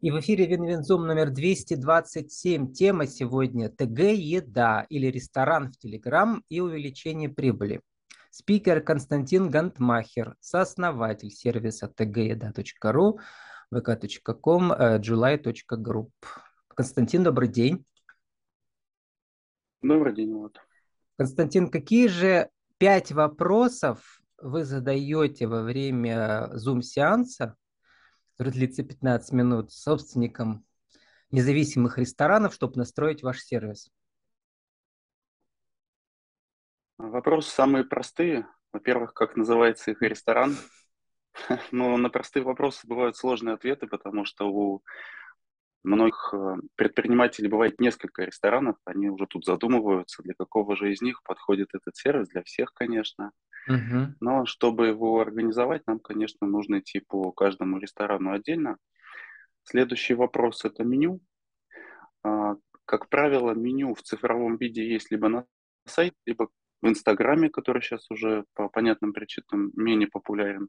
И в эфире Win-Win Zoom номер 227. Тема сегодня ТГ «Еда» или ресторан в Телеграм и увеличение прибыли. Спикер Константин Гантмахер, сооснователь сервиса tgeда.ru, vk.com, july.group. Константин, добрый день. Добрый день, вот. Константин, какие же пять вопросов вы задаете во время Zoom-сеанса, который длится 15 минут, собственникам независимых ресторанов, чтобы настроить ваш сервис? Вопросы самые простые. Во-первых, как называется их ресторан? Но на простые вопросы бывают сложные ответы, потому что у многих э, предпринимателей бывает несколько ресторанов, они уже тут задумываются, для какого же из них подходит этот сервис, для всех, конечно. Uh-huh. Но чтобы его организовать, нам, конечно, нужно идти по каждому ресторану отдельно. Следующий вопрос – это меню. А, как правило, меню в цифровом виде есть либо на сайте, либо в Инстаграме, который сейчас уже по понятным причинам менее популярен,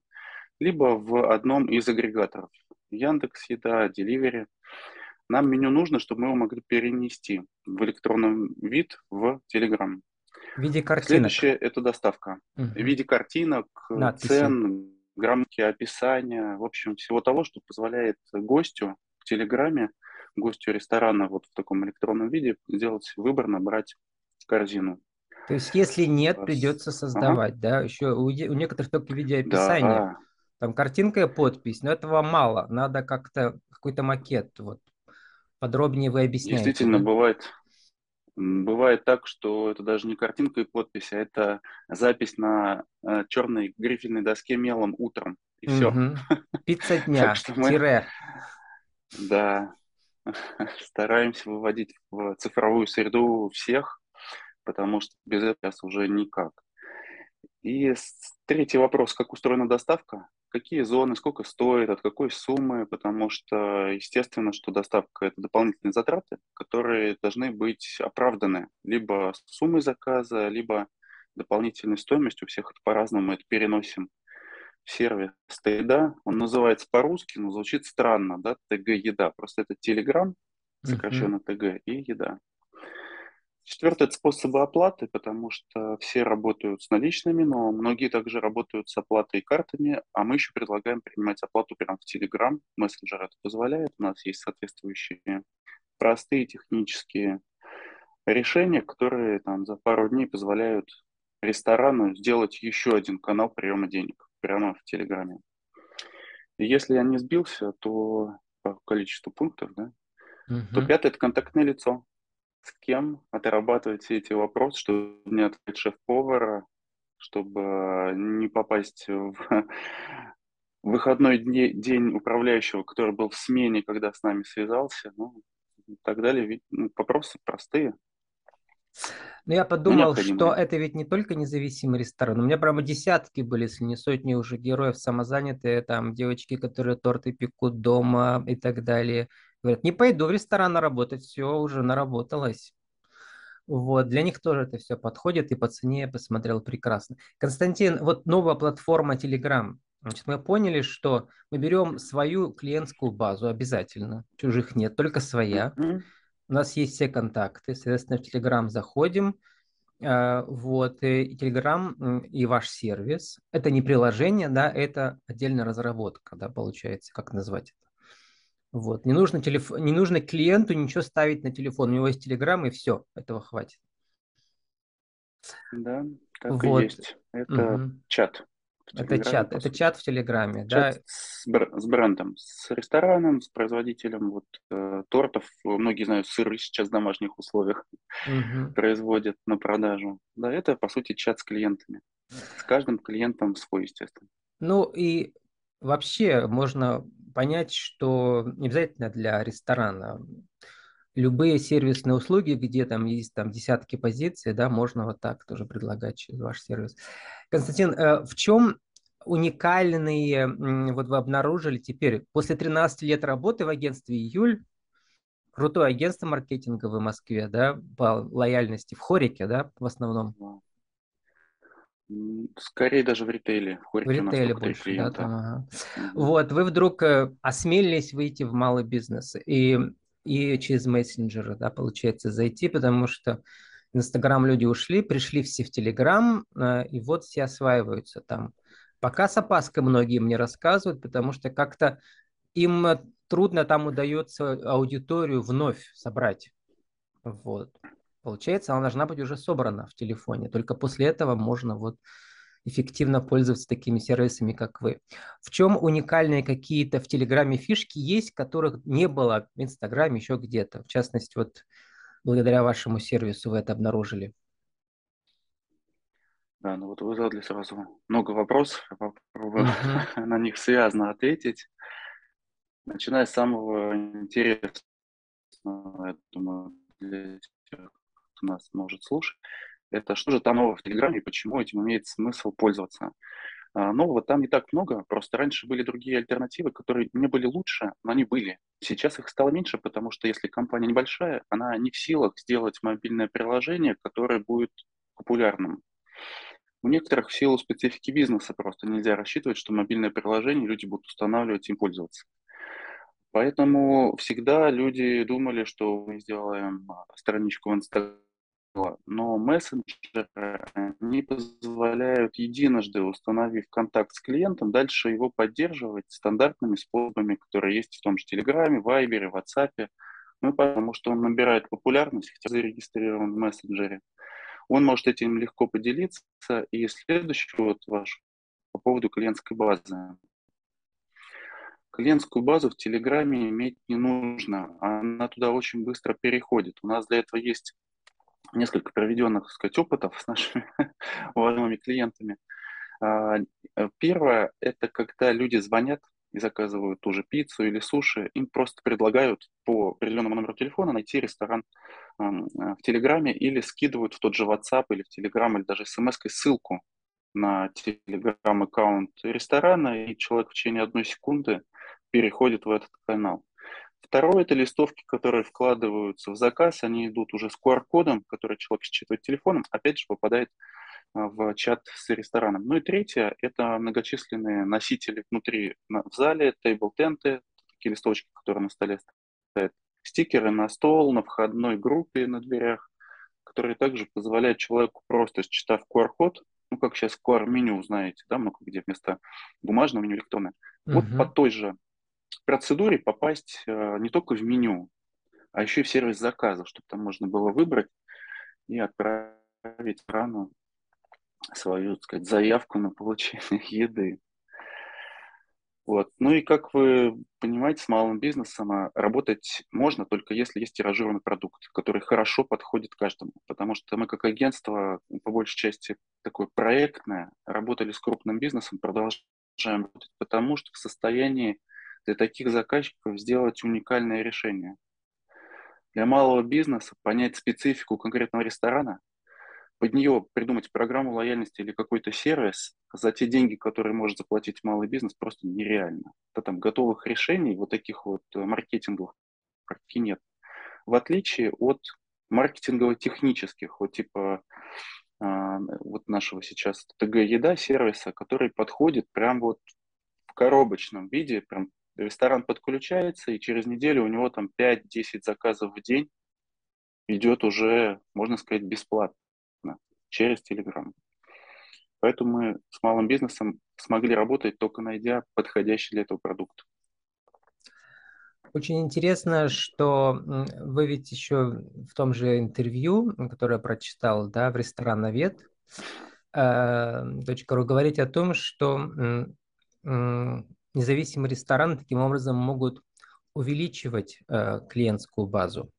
либо в одном из агрегаторов. Яндекс, Еда, Деливери. Нам меню нужно, чтобы мы его могли перенести в электронном вид в Telegram. В виде картинок. Следующее – это доставка. Угу. В виде картинок, Надписи. цен, грамотки, описания, в общем, всего того, что позволяет гостю в Телеграме, гостю ресторана вот в таком электронном виде сделать выбор, набрать корзину. То есть, если нет, придется создавать, ага. да? Еще у, у некоторых только в виде описания. Да. Там картинка и подпись, но этого мало. Надо как-то какой-то макет вот подробнее вы объясняете. Действительно, да? бывает, бывает так, что это даже не картинка и подпись, а это запись на э, черной грифельной доске мелом утром. И все. Пицца дня, тире. Да, стараемся выводить в цифровую среду всех, потому что без этого уже никак. И третий вопрос, как устроена доставка? Какие зоны, сколько стоит, от какой суммы, потому что, естественно, что доставка – это дополнительные затраты, которые должны быть оправданы либо суммой заказа, либо дополнительной стоимостью. У всех это по-разному, мы это переносим в сервис еда. Он называется по-русски, но звучит странно, да, ТГ еда. Просто это Telegram, сокращенно. ТГ, и еда. Четвертый – это способы оплаты, потому что все работают с наличными, но многие также работают с оплатой картами, а мы еще предлагаем принимать оплату прямо в Telegram. Мессенджер это позволяет. У нас есть соответствующие простые технические решения, которые там за пару дней позволяют ресторану сделать еще один канал приема денег прямо в Телеграме. Если я не сбился, то по количеству пунктов, да, uh-huh. то пятое – это контактное лицо с кем отрабатывать все эти вопросы, чтобы не открыть шеф-повара, чтобы не попасть в выходной день управляющего, который был в смене, когда с нами связался, ну, и так далее. Ну, вопросы простые. Но я подумал, что это ведь не только независимый ресторан. У меня прямо десятки были, если не сотни уже героев самозанятые, там девочки, которые торты пекут дома и так далее. Говорят, не пойду в ресторан работать, все, уже наработалось. Вот, для них тоже это все подходит, и по цене я посмотрел прекрасно. Константин, вот новая платформа Telegram. Значит, мы поняли, что мы берем свою клиентскую базу обязательно, чужих нет, только своя. Mm-hmm. У нас есть все контакты, соответственно, в Telegram заходим, э, вот, и Telegram и ваш сервис. Это не приложение, да, это отдельная разработка, да, получается, как назвать это. Вот. Не, нужно телеф... не нужно клиенту ничего ставить на телефон. У него есть Телеграм, и все, этого хватит. Да, так вот. и есть. Это угу. чат. Это чат, это чат в Телеграме, чат да? С, бр- с брендом, с рестораном, с производителем вот э, тортов. Многие знают, сыры сейчас в домашних условиях угу. производят на продажу. Да, это по сути чат с клиентами. С каждым клиентом свой, естественно. Ну и вообще можно понять, что не обязательно для ресторана. Любые сервисные услуги, где там есть там десятки позиций, да, можно вот так тоже предлагать через ваш сервис. Константин, э, в чем уникальные, вот вы обнаружили теперь, после 13 лет работы в агентстве «Июль», крутое агентство маркетинговое в Москве, да, по лояльности в Хорике, да, в основном. Скорее даже в ритейле. В, в ритейле больше, да, там, ага. Вот, вы вдруг э, осмелились выйти в малый бизнес и, и через мессенджеры, да, получается, зайти, потому что Инстаграм люди ушли, пришли все в Телеграм, э, и вот все осваиваются там. Пока с опаской многие мне рассказывают, потому что как-то им э, трудно там удается аудиторию вновь собрать. Вот. Получается, она должна быть уже собрана в телефоне. Только после этого можно вот эффективно пользоваться такими сервисами, как вы. В чем уникальные какие-то в Телеграме фишки есть, которых не было в Инстаграме еще где-то? В частности, вот благодаря вашему сервису вы это обнаружили. Да, ну вот вы задали сразу много вопросов, я попробую uh-huh. на них связано ответить. Начиная с самого интересного, я думаю, для тех, кто нас может слушать, это что же там нового в Телеграме и почему этим имеет смысл пользоваться. А, нового там не так много, просто раньше были другие альтернативы, которые не были лучше, но они были. Сейчас их стало меньше, потому что если компания небольшая, она не в силах сделать мобильное приложение, которое будет популярным. У некоторых в силу специфики бизнеса просто нельзя рассчитывать, что мобильное приложение люди будут устанавливать и им пользоваться. Поэтому всегда люди думали, что мы сделаем а, страничку в Инстаграме, но мессенджеры не позволяют единожды, установив контакт с клиентом, дальше его поддерживать стандартными способами, которые есть в том же Телеграме, Вайбере, Ватсапе, ну, потому что он набирает популярность, хотя зарегистрирован в мессенджере он может этим легко поделиться. И следующий вот ваш по поводу клиентской базы. Клиентскую базу в Телеграме иметь не нужно. Она туда очень быстро переходит. У нас для этого есть несколько проведенных, так сказать, опытов с нашими уважаемыми клиентами. А, первое – это когда люди звонят и заказывают ту же пиццу или суши, им просто предлагают по определенному номеру телефона найти ресторан э, в Телеграме или скидывают в тот же WhatsApp или в Телеграм или даже смс ссылку на Телеграм-аккаунт ресторана, и человек в течение одной секунды переходит в этот канал. Второе – это листовки, которые вкладываются в заказ, они идут уже с QR-кодом, который человек считывает телефоном, опять же попадает а, в чат с рестораном. Ну и третье – это многочисленные носители внутри в зале, тейбл-тенты, такие листочки, которые на столе стоят, стикеры на стол, на входной группе, на дверях, которые также позволяют человеку просто, считав QR-код, ну, как сейчас QR-меню, знаете, да, много где вместо бумажного меню электронное, uh-huh. вот по той же процедуре попасть э, не только в меню, а еще и в сервис заказов, чтобы там можно было выбрать и отправить рану свою, так сказать, заявку на получение еды. Вот. Ну и как вы понимаете, с малым бизнесом а, работать можно только если есть тиражированный продукт, который хорошо подходит каждому. Потому что мы как агентство, по большей части такое проектное, работали с крупным бизнесом, продолжаем работать, потому что в состоянии для таких заказчиков сделать уникальное решение. Для малого бизнеса понять специфику конкретного ресторана – под нее придумать программу лояльности или какой-то сервис за те деньги, которые может заплатить малый бизнес, просто нереально. Это там готовых решений, вот таких вот э, маркетинговых практически нет. В отличие от маркетингово-технических, вот типа э, вот нашего сейчас ТГ Еда сервиса, который подходит прям вот в коробочном виде, прям ресторан подключается, и через неделю у него там 5-10 заказов в день идет уже, можно сказать, бесплатно через Telegram. Поэтому мы с малым бизнесом смогли работать, только найдя подходящий для этого продукт. Очень интересно, что вы ведь еще в том же интервью, которое я прочитал, да, в ресторан «Навет», э, .ру, говорите о том, что независимые рестораны таким образом могут увеличивать э, клиентскую базу.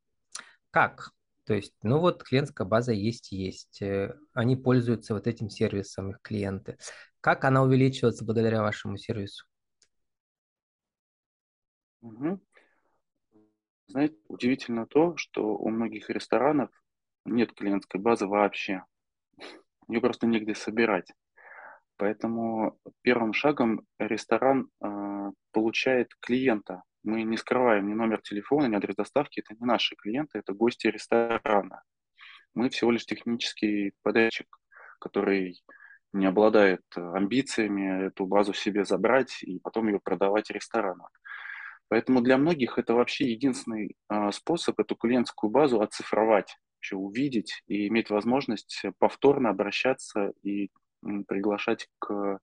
Как? То есть, ну вот клиентская база есть-есть. Э, они пользуются вот этим сервисом, их клиенты. Как она увеличивается благодаря вашему сервису? Угу. Знаете, удивительно то, что у многих ресторанов нет клиентской базы вообще. Ее просто негде собирать. Поэтому первым шагом ресторан э, получает клиента, мы не скрываем ни номер телефона, ни адрес доставки. Это не наши клиенты, это гости ресторана. Мы всего лишь технический подрядчик, который не обладает амбициями эту базу себе забрать и потом ее продавать ресторанам. Поэтому для многих это вообще единственный а, способ эту клиентскую базу оцифровать, вообще увидеть и иметь возможность повторно обращаться и приглашать к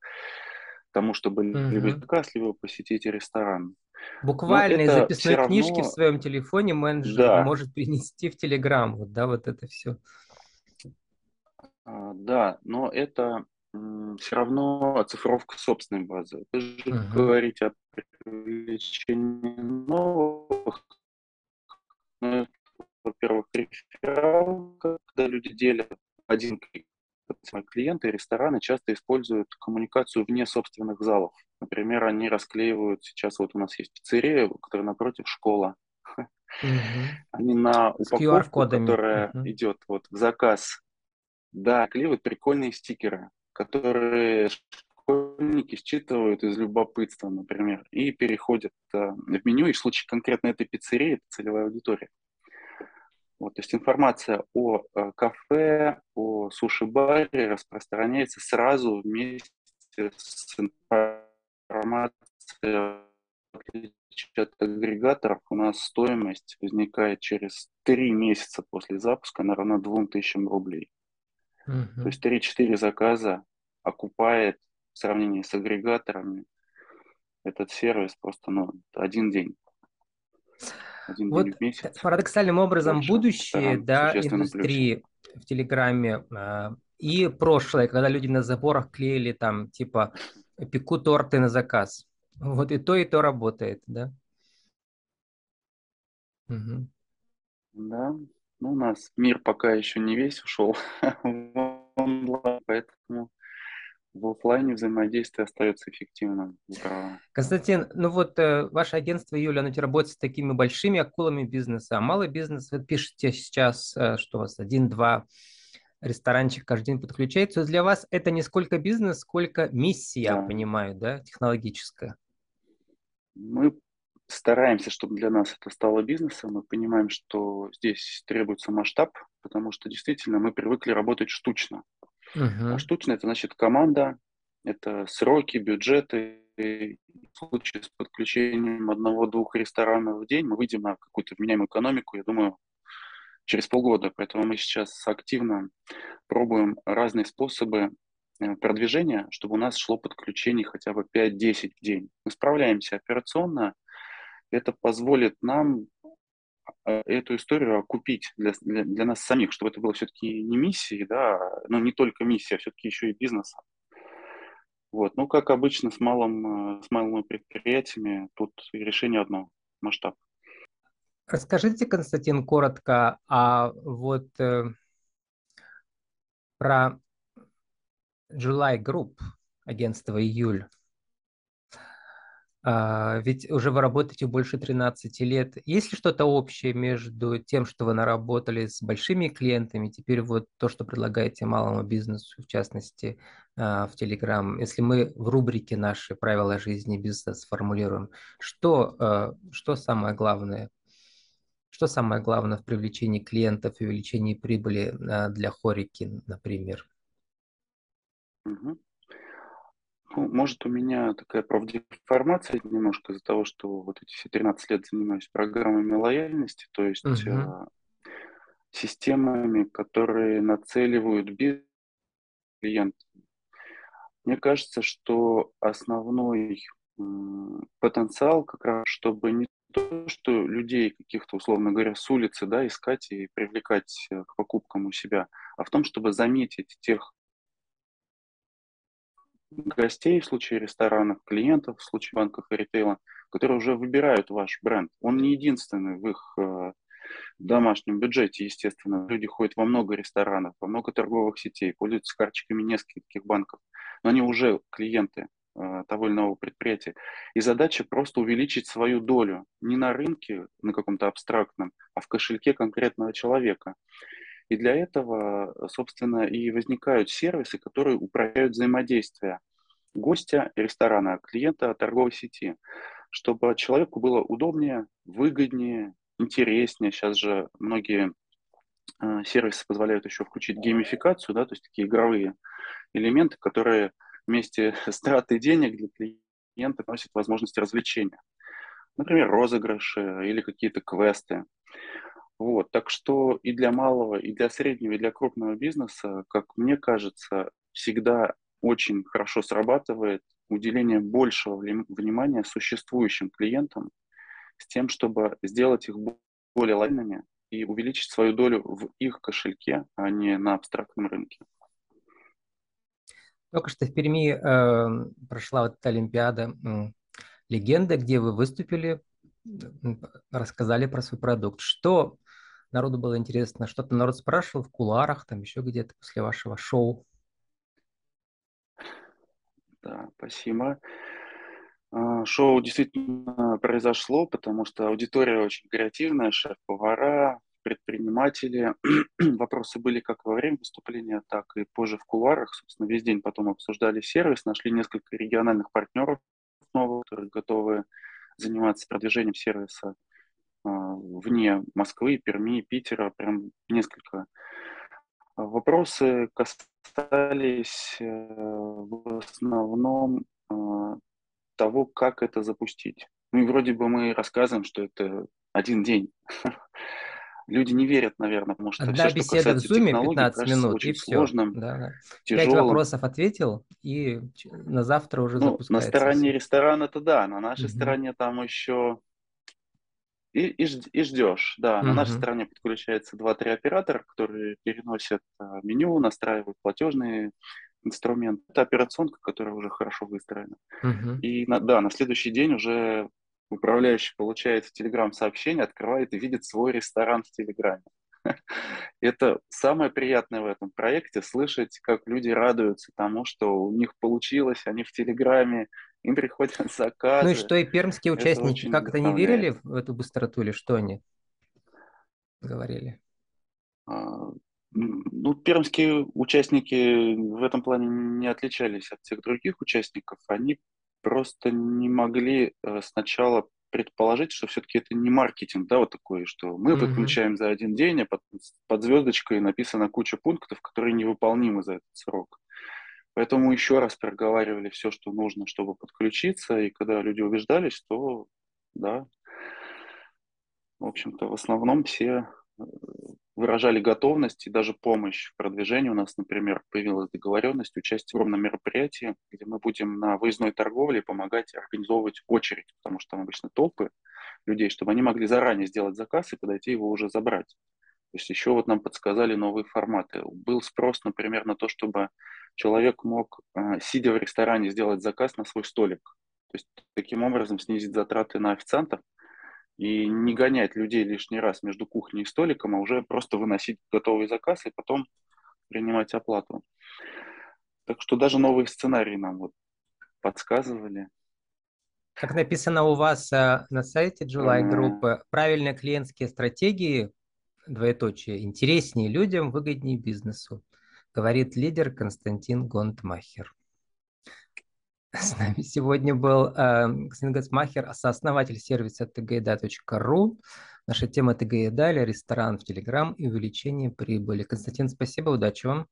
тому, чтобы угу. заказ, посетить ресторан. Буквально из записной равно... книжки в своем телефоне менеджер да. может принести в Телеграм, вот, да, вот это все. А, да, но это все равно оцифровка собственной базы. Вы же uh-huh. говорите о привлечении новых, ну, во-первых, реферал, когда люди делят один Клиенты рестораны часто используют коммуникацию вне собственных залов. Например, они расклеивают, сейчас вот у нас есть пиццерия, которая напротив школа. Uh-huh. Они на упаковку, которая uh-huh. идет вот в заказ, да, клеивают прикольные стикеры которые школьники считывают из любопытства, например, и переходят э, в меню, и в случае конкретно этой пиццерии, это целевая аудитория. Вот, то есть информация о э, кафе, о суши-баре распространяется сразу вместе с информацией от агрегаторов, у нас стоимость возникает через три месяца после запуска на равно 2000 рублей. Uh-huh. То есть 3-4 заказа окупает в сравнении с агрегаторами этот сервис просто ну, один день. Один вот день в месяц. Парадоксальным образом Дальше будущее да, индустрии плюсе. в Телеграме э, и прошлое, когда люди на заборах клеили там типа пеку торты на заказ. Вот и то, и то работает, да? Угу. Да, ну, у нас мир пока еще не весь ушел в онлайн, поэтому в офлайне взаимодействие остается эффективным. Константин, ну вот э, ваше агентство, Юля, оно работает с такими большими акулами бизнеса, а малый бизнес, вы пишете сейчас, э, что у вас один-два ресторанчик каждый день подключается. Для вас это не сколько бизнес, сколько миссия, да. я понимаю, да, технологическая? Мы стараемся, чтобы для нас это стало бизнесом. Мы понимаем, что здесь требуется масштаб, потому что действительно мы привыкли работать штучно. Uh-huh. А штучно это значит команда, это сроки, бюджеты. И в случае с подключением одного-двух ресторанов в день мы выйдем на какую-то вменяемую экономику, я думаю, через полгода. Поэтому мы сейчас активно пробуем разные способы э, продвижения, чтобы у нас шло подключение хотя бы 5-10 в день. Мы справляемся операционно, это позволит нам эту историю окупить для, для, для нас самих, чтобы это было все-таки не миссией, да, но не только миссия, а все-таки еще и бизнесом. Вот. Ну, как обычно с, малым, э, с малыми предприятиями, тут решение одно – масштаб. Расскажите, Константин, коротко, а вот э, про July Group, агентство «Июль». А, ведь уже вы работаете больше 13 лет. Есть ли что-то общее между тем, что вы наработали с большими клиентами, теперь вот то, что предлагаете малому бизнесу, в частности, а, в Telegram? Если мы в рубрике «Наши правила жизни бизнеса» сформулируем, что, а, что самое главное? Что самое главное в привлечении клиентов и увеличении прибыли для хорики, например? Угу. Ну, может, у меня такая правдеформация немножко из-за того, что вот эти все 13 лет занимаюсь программами лояльности, то есть uh-huh. э, системами, которые нацеливают бизнес клиент. Мне кажется, что основной э, потенциал как раз, чтобы не то, что людей каких-то, условно говоря, с улицы, да, искать и привлекать э, к покупкам у себя, а в том, чтобы заметить тех гостей в случае ресторанов, клиентов в случае банков и ритейла, которые уже выбирают ваш бренд. Он не единственный в их э, домашнем бюджете, естественно. Люди ходят во много ресторанов, во много торговых сетей, пользуются карточками нескольких банков, но они уже клиенты э, того или иного предприятия. И задача просто увеличить свою долю не на рынке, на каком-то абстрактном, а в кошельке конкретного человека. И для этого, собственно, и возникают сервисы, которые управляют взаимодействие гостя ресторана, клиента торговой сети, чтобы человеку было удобнее, выгоднее, интереснее. Сейчас же многие э, сервисы позволяют еще включить геймификацию, да, то есть такие игровые элементы, которые вместе с тратой денег для клиента носят возможности развлечения. Например, розыгрыши или какие-то квесты. Вот, так что и для малого, и для среднего, и для крупного бизнеса, как мне кажется, всегда очень хорошо срабатывает уделение большего внимания существующим клиентам с тем, чтобы сделать их более лояльными и увеличить свою долю в их кошельке, а не на абстрактном рынке. Только что в Перми э, прошла вот эта Олимпиада э, легенда, где вы выступили, рассказали про свой продукт. Что народу было интересно? Что-то народ спрашивал в куларах, там еще где-то после вашего шоу? Да, спасибо. А, шоу действительно произошло, потому что аудитория очень креативная, шеф-повара, предприниматели. Вопросы были как во время выступления, так и позже в кулуарах. Собственно, весь день потом обсуждали сервис, нашли несколько региональных партнеров новых, которые готовы заниматься продвижением сервиса вне Москвы, Перми, Питера, прям несколько. Вопросы касались э, в основном а, того, как это запустить. Ну и вроде бы мы рассказываем, что это один день. Люди не верят, наверное, потому что Одна все, беседа что в Zoom 15 минут, очень и все. сложным, да, да. Тяжелым. Пять вопросов ответил, и на завтра уже ну, запускается. На стороне ресторана-то да, на нашей угу. стороне там еще и, и, и ждешь. Да, угу. на нашей стороне подключается 2-3 оператора, которые переносят а, меню, настраивают платежные инструменты. Это операционка, которая уже хорошо выстроена. Угу. И на, да, на следующий день уже управляющий получает в Телеграм сообщение, открывает и видит свой ресторан в Телеграме. Это самое приятное в этом проекте, слышать, как люди радуются тому, что у них получилось, они в Телеграме, им приходят заказы. Ну и что, и пермские участники как-то не верили в эту быстроту или что они говорили? А, ну, пермские участники в этом плане не отличались от всех других участников. Они просто не могли э, сначала предположить, что все-таки это не маркетинг, да, вот такой, что мы mm-hmm. подключаем за один день, а под, под звездочкой написана куча пунктов, которые невыполнимы за этот срок. Поэтому еще раз проговаривали все, что нужно, чтобы подключиться, и когда люди убеждались, то да, в общем-то, в основном все э, выражали готовность и даже помощь в продвижении. У нас, например, появилась договоренность участия в огромном мероприятии, где мы будем на выездной торговле помогать организовывать очередь, потому что там обычно толпы людей, чтобы они могли заранее сделать заказ и подойти его уже забрать. То есть еще вот нам подсказали новые форматы. Был спрос, например, на то, чтобы человек мог, э, сидя в ресторане, сделать заказ на свой столик. То есть таким образом снизить затраты на официантов и не гонять людей лишний раз между кухней и столиком, а уже просто выносить готовый заказ и потом принимать оплату. Так что даже новые сценарии нам вот подсказывали. Как написано у вас э, на сайте July группы, правильные клиентские стратегии, двоеточие, интереснее людям, выгоднее бизнесу, говорит лидер Константин Гонтмахер. С нами сегодня был э, Константин Гацмахер, сооснователь сервиса tgeda.ru. Наша тема или ресторан в Телеграм и увеличение прибыли. Константин, спасибо, удачи вам.